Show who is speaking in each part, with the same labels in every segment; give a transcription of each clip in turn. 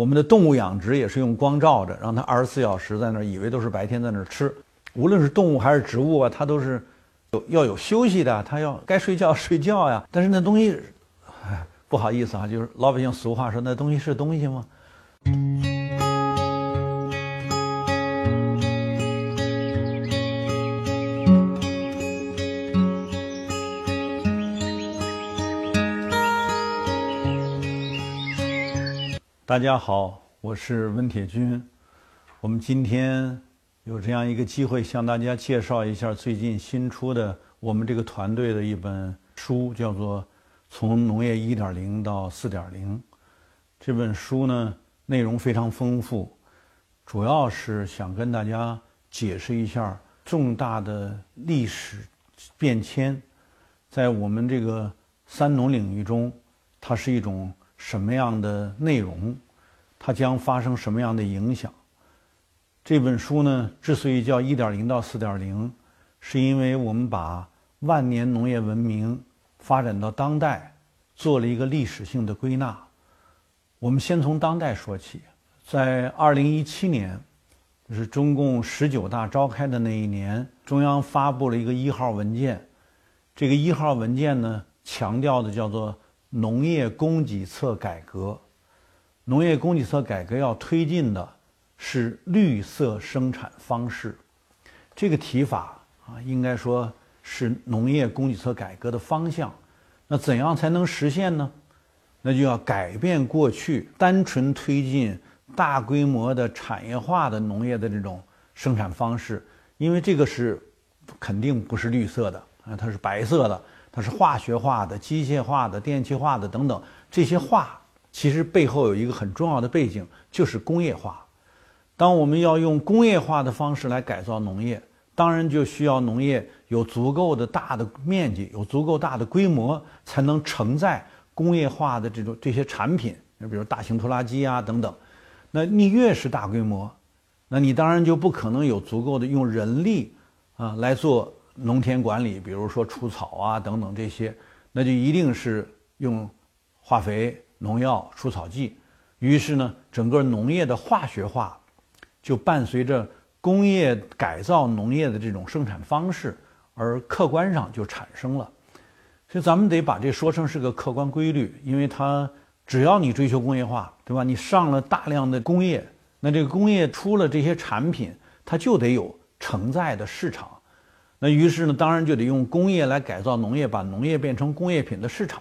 Speaker 1: 我们的动物养殖也是用光照着，让它二十四小时在那儿，以为都是白天在那儿吃。无论是动物还是植物啊，它都是有要有休息的，它要该睡觉睡觉呀。但是那东西，哎，不好意思啊，就是老百姓俗话说，那东西是东西吗？大家好，我是温铁军。我们今天有这样一个机会，向大家介绍一下最近新出的我们这个团队的一本书，叫做《从农业1.0到4.0》。这本书呢，内容非常丰富，主要是想跟大家解释一下重大的历史变迁，在我们这个三农领域中，它是一种。什么样的内容，它将发生什么样的影响？这本书呢，之所以叫一点零到四点零，是因为我们把万年农业文明发展到当代，做了一个历史性的归纳。我们先从当代说起，在二零一七年，就是中共十九大召开的那一年，中央发布了一个一号文件。这个一号文件呢，强调的叫做。农业供给侧改革，农业供给侧改革要推进的是绿色生产方式。这个提法啊，应该说是农业供给侧改革的方向。那怎样才能实现呢？那就要改变过去单纯推进大规模的产业化的农业的这种生产方式，因为这个是肯定不是绿色的啊，它是白色的。它是化学化的、机械化的、电气化的等等，这些化其实背后有一个很重要的背景，就是工业化。当我们要用工业化的方式来改造农业，当然就需要农业有足够的大的面积、有足够大的规模，才能承载工业化的这种这些产品。比如大型拖拉机啊等等，那你越是大规模，那你当然就不可能有足够的用人力啊来做。农田管理，比如说除草啊等等这些，那就一定是用化肥、农药、除草剂。于是呢，整个农业的化学化就伴随着工业改造农业的这种生产方式，而客观上就产生了。所以咱们得把这说成是个客观规律，因为它只要你追求工业化，对吧？你上了大量的工业，那这个工业出了这些产品，它就得有承载的市场。那于是呢，当然就得用工业来改造农业，把农业变成工业品的市场。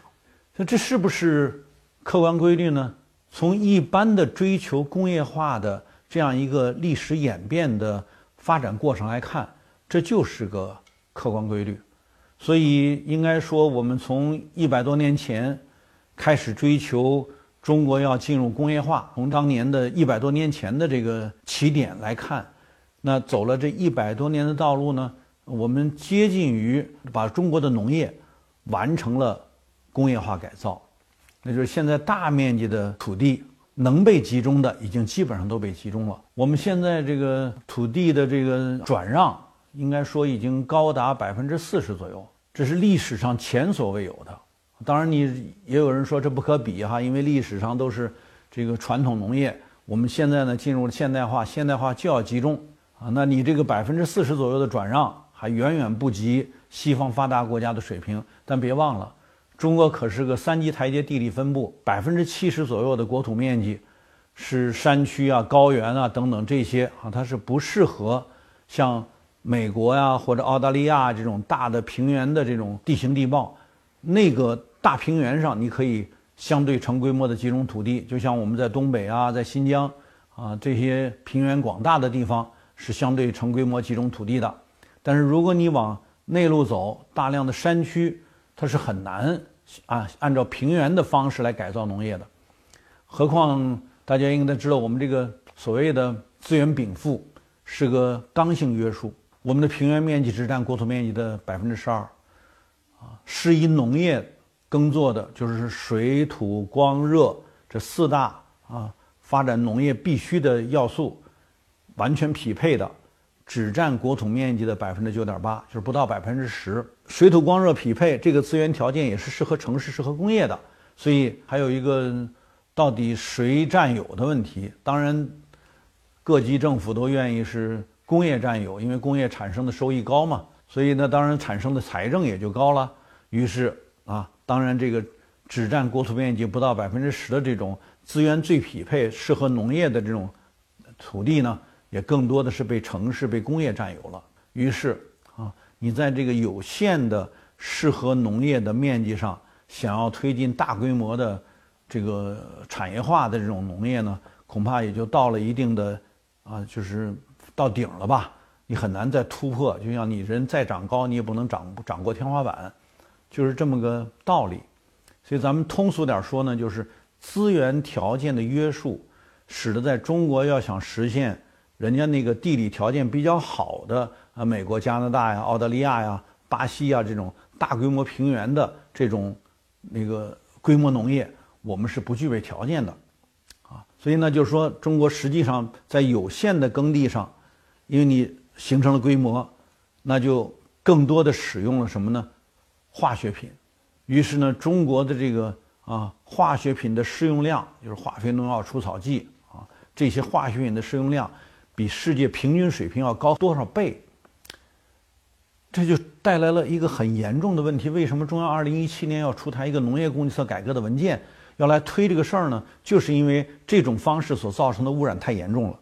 Speaker 1: 那这是不是客观规律呢？从一般的追求工业化的这样一个历史演变的发展过程来看，这就是个客观规律。所以应该说，我们从一百多年前开始追求中国要进入工业化，从当年的一百多年前的这个起点来看，那走了这一百多年的道路呢？我们接近于把中国的农业完成了工业化改造，那就是现在大面积的土地能被集中的已经基本上都被集中了。我们现在这个土地的这个转让，应该说已经高达百分之四十左右，这是历史上前所未有的。当然，你也有人说这不可比哈，因为历史上都是这个传统农业，我们现在呢进入了现代化，现代化就要集中啊。那你这个百分之四十左右的转让。还远远不及西方发达国家的水平，但别忘了，中国可是个三级台阶地理分布，百分之七十左右的国土面积是山区啊、高原啊等等这些啊，它是不适合像美国呀或者澳大利亚这种大的平原的这种地形地貌。那个大平原上，你可以相对成规模的集中土地，就像我们在东北啊、在新疆啊这些平原广大的地方，是相对成规模集中土地的。但是如果你往内陆走，大量的山区，它是很难啊按照平原的方式来改造农业的。何况大家应该知道，我们这个所谓的资源禀赋是个刚性约束，我们的平原面积只占国土面积的百分之十二，啊，适宜农业耕作的就是水土光热这四大啊发展农业必须的要素，完全匹配的。只占国土面积的百分之九点八，就是不到百分之十。水土光热匹配这个资源条件也是适合城市、适合工业的。所以还有一个到底谁占有的问题。当然，各级政府都愿意是工业占有，因为工业产生的收益高嘛，所以呢，当然产生的财政也就高了。于是啊，当然这个只占国土面积不到百分之十的这种资源最匹配、适合农业的这种土地呢，也更多的是被城市、被工业占有了。于是啊，你在这个有限的适合农业的面积上，想要推进大规模的这个产业化的这种农业呢，恐怕也就到了一定的。啊，就是到顶了吧？你很难再突破。就像你人再长高，你也不能长长过天花板，就是这么个道理。所以咱们通俗点说呢，就是资源条件的约束，使得在中国要想实现人家那个地理条件比较好的啊，美国、加拿大呀、澳大利亚呀、巴西呀这种大规模平原的这种那个规模农业，我们是不具备条件的。啊所以呢，就是说，中国实际上在有限的耕地上，因为你形成了规模，那就更多的使用了什么呢？化学品。于是呢，中国的这个啊化学品的适用量，就是化肥、农药、除草剂啊这些化学品的适用量，比世界平均水平要高多少倍？这就带来了一个很严重的问题：为什么中央二零一七年要出台一个农业供给侧改革的文件？要来推这个事儿呢，就是因为这种方式所造成的污染太严重了，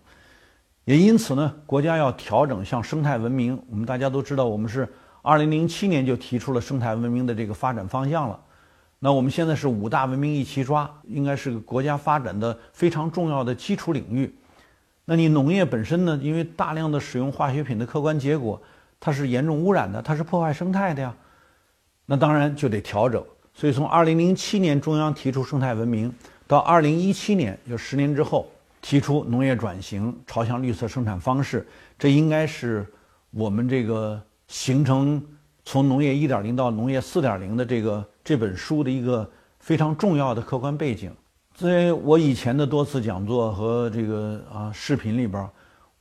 Speaker 1: 也因此呢，国家要调整向生态文明。我们大家都知道，我们是二零零七年就提出了生态文明的这个发展方向了。那我们现在是五大文明一起抓，应该是个国家发展的非常重要的基础领域。那你农业本身呢，因为大量的使用化学品的客观结果，它是严重污染的，它是破坏生态的呀。那当然就得调整。所以，从二零零七年中央提出生态文明，到二零一七年，就十年之后提出农业转型，朝向绿色生产方式，这应该是我们这个形成从农业一点零到农业四点零的这个这本书的一个非常重要的客观背景。在我以前的多次讲座和这个啊视频里边，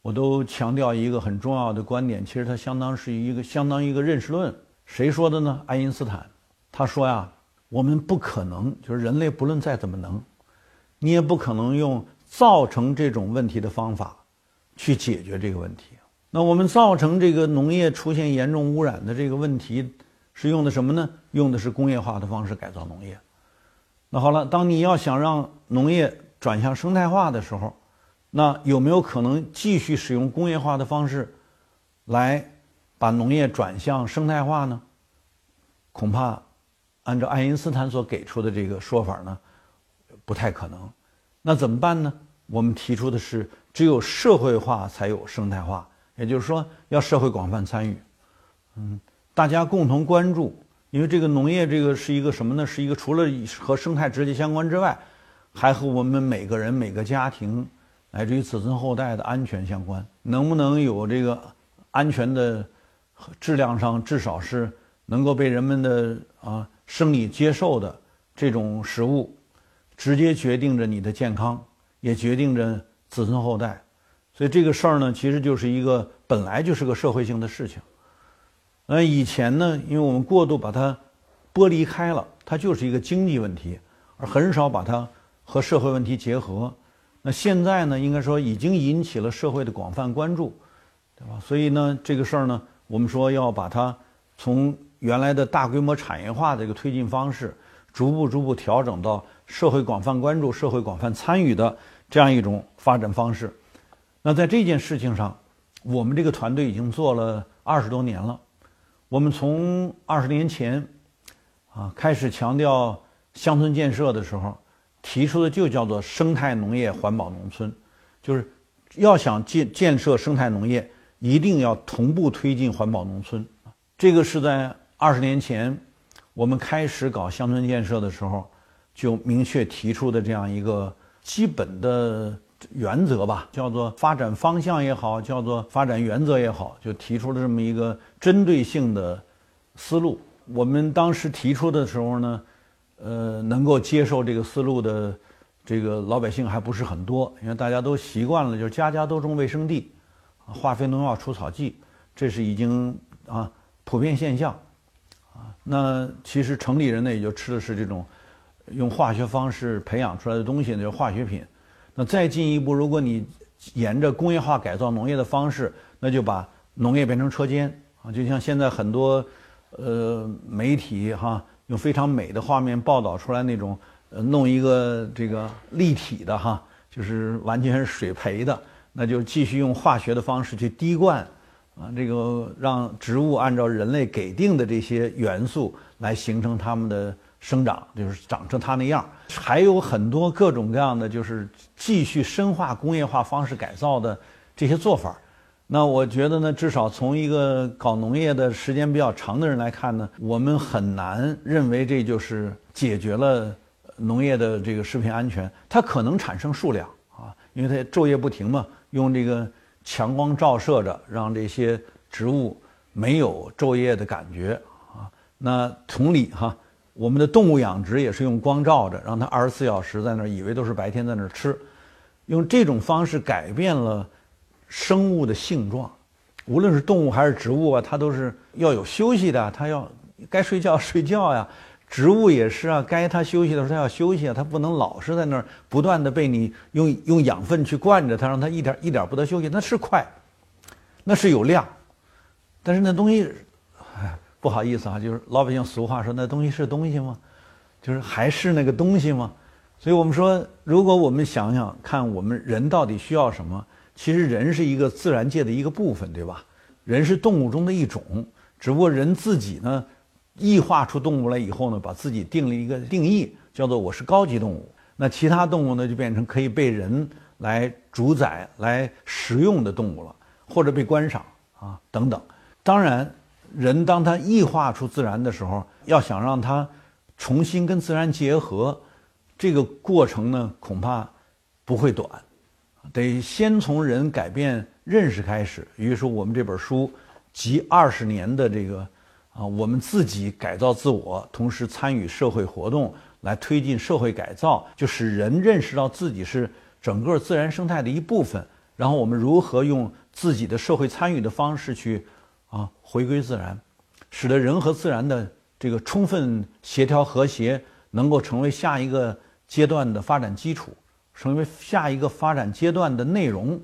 Speaker 1: 我都强调一个很重要的观点，其实它相当是一个相当于一个认识论。谁说的呢？爱因斯坦，他说呀。我们不可能，就是人类不论再怎么能，你也不可能用造成这种问题的方法去解决这个问题。那我们造成这个农业出现严重污染的这个问题，是用的什么呢？用的是工业化的方式改造农业。那好了，当你要想让农业转向生态化的时候，那有没有可能继续使用工业化的方式来把农业转向生态化呢？恐怕。按照爱因斯坦所给出的这个说法呢，不太可能。那怎么办呢？我们提出的是，只有社会化才有生态化，也就是说，要社会广泛参与，嗯，大家共同关注。因为这个农业，这个是一个什么呢？是一个除了和生态直接相关之外，还和我们每个人、每个家庭，乃至于子孙后代的安全相关。能不能有这个安全的质量上，至少是能够被人们的啊。生理接受的这种食物，直接决定着你的健康，也决定着子孙后代。所以这个事儿呢，其实就是一个本来就是个社会性的事情。呃，以前呢，因为我们过度把它剥离开了，它就是一个经济问题，而很少把它和社会问题结合。那现在呢，应该说已经引起了社会的广泛关注，对吧？所以呢，这个事儿呢，我们说要把它从。原来的大规模产业化的一个推进方式，逐步逐步调整到社会广泛关注、社会广泛参与的这样一种发展方式。那在这件事情上，我们这个团队已经做了二十多年了。我们从二十年前啊开始强调乡村建设的时候，提出的就叫做生态农业环保农村，就是要想建建设生态农业，一定要同步推进环保农村。这个是在。二十年前，我们开始搞乡村建设的时候，就明确提出的这样一个基本的原则吧，叫做发展方向也好，叫做发展原则也好，就提出了这么一个针对性的思路。我们当时提出的时候呢，呃，能够接受这个思路的这个老百姓还不是很多，因为大家都习惯了，就是家家都种卫生地，化肥、农药、除草剂，这是已经啊普遍现象。啊那其实城里人呢，也就吃的是这种用化学方式培养出来的东西，那是化学品。那再进一步，如果你沿着工业化改造农业的方式，那就把农业变成车间啊，就像现在很多呃媒体哈，用非常美的画面报道出来那种，呃，弄一个这个立体的哈，就是完全是水培的，那就继续用化学的方式去滴灌啊，这个让植物按照人类给定的这些元素来形成它们的。生长就是长成它那样，还有很多各种各样的，就是继续深化工业化方式改造的这些做法。那我觉得呢，至少从一个搞农业的时间比较长的人来看呢，我们很难认为这就是解决了农业的这个食品安全。它可能产生数量啊，因为它昼夜不停嘛，用这个强光照射着，让这些植物没有昼夜的感觉啊。那同理哈。我们的动物养殖也是用光照着，让它二十四小时在那儿，以为都是白天在那儿吃，用这种方式改变了生物的性状。无论是动物还是植物啊，它都是要有休息的，它要该睡觉睡觉呀。植物也是啊，该它休息的时候它要休息啊，它不能老是在那儿不断的被你用用养分去灌着它，让它一点一点不得休息。那是快，那是有量，但是那东西。不好意思啊，就是老百姓俗话说，那东西是东西吗？就是还是那个东西吗？所以我们说，如果我们想想看，我们人到底需要什么？其实人是一个自然界的一个部分，对吧？人是动物中的一种，只不过人自己呢，异化出动物来以后呢，把自己定了一个定义，叫做我是高级动物。那其他动物呢，就变成可以被人来主宰、来食用的动物了，或者被观赏啊等等。当然。人当他异化出自然的时候，要想让他重新跟自然结合，这个过程呢恐怕不会短，得先从人改变认识开始。于是我们这本书集二十年的这个啊，我们自己改造自我，同时参与社会活动来推进社会改造，就使人认识到自己是整个自然生态的一部分。然后我们如何用自己的社会参与的方式去。啊，回归自然，使得人和自然的这个充分协调和谐，能够成为下一个阶段的发展基础，成为下一个发展阶段的内容。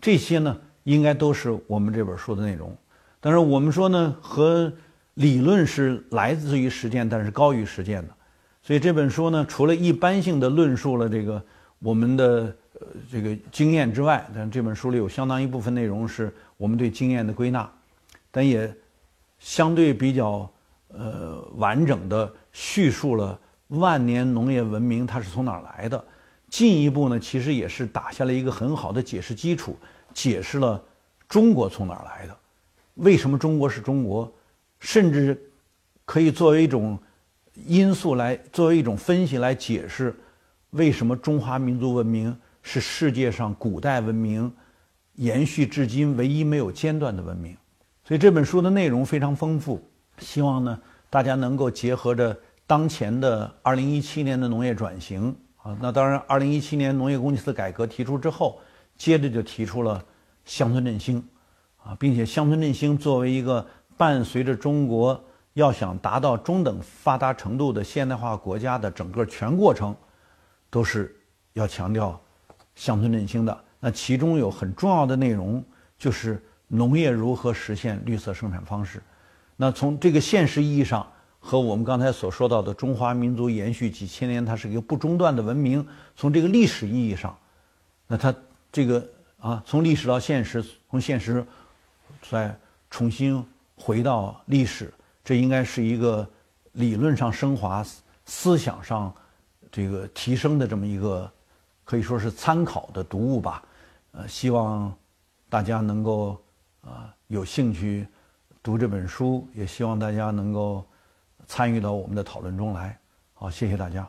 Speaker 1: 这些呢，应该都是我们这本书的内容。但是我们说呢，和理论是来自于实践，但是高于实践的。所以这本书呢，除了一般性的论述了这个我们的呃这个经验之外，但这本书里有相当一部分内容是我们对经验的归纳。但也相对比较呃完整的叙述了万年农业文明它是从哪儿来的，进一步呢，其实也是打下了一个很好的解释基础，解释了中国从哪儿来的，为什么中国是中国，甚至可以作为一种因素来作为一种分析来解释为什么中华民族文明是世界上古代文明延续至今唯一没有间断的文明。所以这本书的内容非常丰富，希望呢大家能够结合着当前的二零一七年的农业转型那当然二零一七年农业供给侧改革提出之后，接着就提出了乡村振兴，啊，并且乡村振兴作为一个伴随着中国要想达到中等发达程度的现代化国家的整个全过程，都是要强调乡村振兴的。那其中有很重要的内容就是。农业如何实现绿色生产方式？那从这个现实意义上，和我们刚才所说到的中华民族延续几千年，它是一个不中断的文明。从这个历史意义上，那它这个啊，从历史到现实，从现实再重新回到历史，这应该是一个理论上升华、思想上这个提升的这么一个，可以说是参考的读物吧。呃，希望大家能够。啊，有兴趣读这本书，也希望大家能够参与到我们的讨论中来。好，谢谢大家。